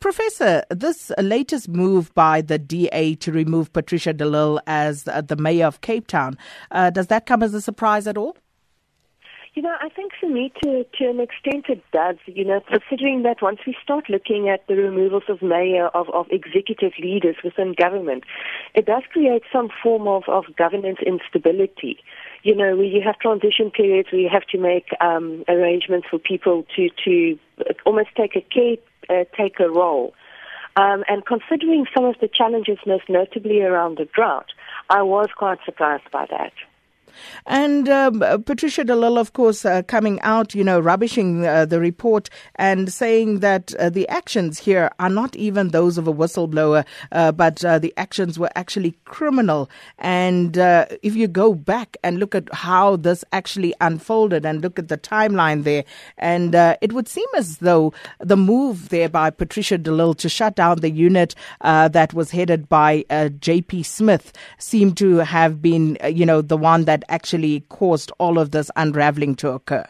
Professor, this latest move by the DA to remove Patricia de Lille as the mayor of Cape Town, uh, does that come as a surprise at all? You know, I think for me, to to an extent, it does. You know, considering that once we start looking at the removals of mayor of, of executive leaders within government, it does create some form of, of governance instability. You know, where you have transition periods where you have to make um, arrangements for people to to almost take a care uh, take a role. Um, and considering some of the challenges, most notably around the drought, I was quite surprised by that. And um, Patricia de Lille, of course, uh, coming out, you know, rubbishing uh, the report and saying that uh, the actions here are not even those of a whistleblower, uh, but uh, the actions were actually criminal. And uh, if you go back and look at how this actually unfolded and look at the timeline there, and it would seem as though the move there by Patricia de Lille to shut down the unit that was headed by J.P. Smith seemed to have been, you know, the one that actually caused all of this unraveling to occur?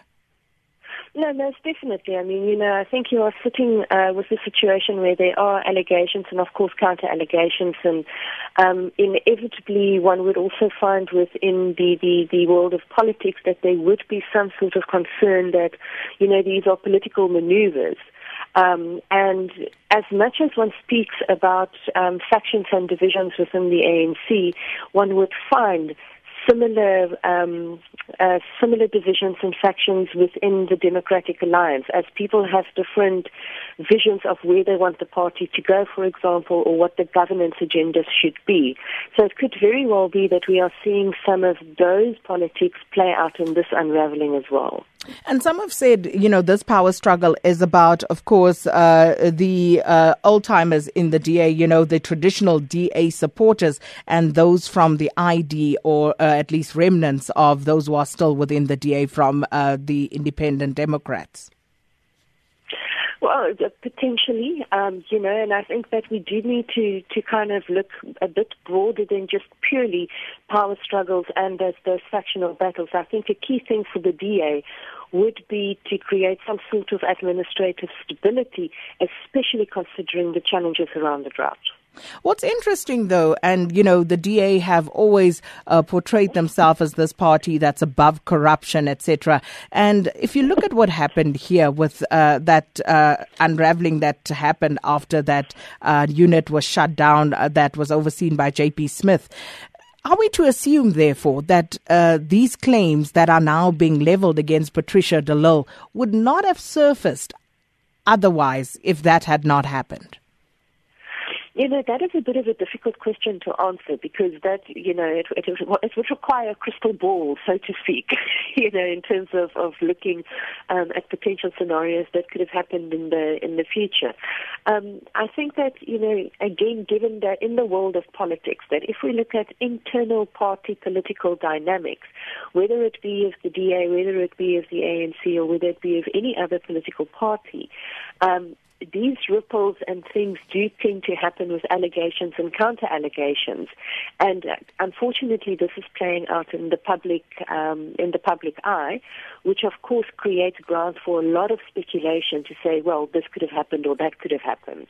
No, most definitely. I mean, you know, I think you are sitting uh, with a situation where there are allegations and, of course, counter allegations, and um, inevitably one would also find within the, the, the world of politics that there would be some sort of concern that, you know, these are political maneuvers. Um, and as much as one speaks about um, factions and divisions within the ANC, one would find similar um, uh, similar divisions and factions within the Democratic Alliance, as people have different visions of where they want the party to go, for example, or what the governance agenda should be. So it could very well be that we are seeing some of those politics play out in this unraveling as well. And some have said, you know, this power struggle is about, of course, uh, the uh, old timers in the DA, you know, the traditional DA supporters and those from the ID or uh, at least remnants of those who are still within the DA from uh, the independent Democrats. Well, uh, potentially, um, you know, and I think that we do need to, to kind of look a bit broader than just purely power struggles and those, those factional battles. I think a key thing for the DA would be to create some sort of administrative stability, especially considering the challenges around the drought. What's interesting, though, and you know, the DA have always uh, portrayed themselves as this party that's above corruption, etc. And if you look at what happened here with uh, that uh, unraveling that happened after that uh, unit was shut down, uh, that was overseen by J.P. Smith, are we to assume, therefore, that uh, these claims that are now being leveled against Patricia de Lille would not have surfaced otherwise if that had not happened? You know, that is a bit of a difficult question to answer because that, you know, it, it, it would require a crystal ball, so to speak, you know, in terms of, of looking um, at potential scenarios that could have happened in the in the future. Um, I think that, you know, again, given that in the world of politics, that if we look at internal party political dynamics, whether it be of the DA, whether it be of the ANC, or whether it be of any other political party, um, these ripples and things do tend to happen with allegations and counter allegations, and uh, unfortunately, this is playing out in the public um, in the public eye, which of course creates grounds for a lot of speculation to say, well, this could have happened or that could have happened.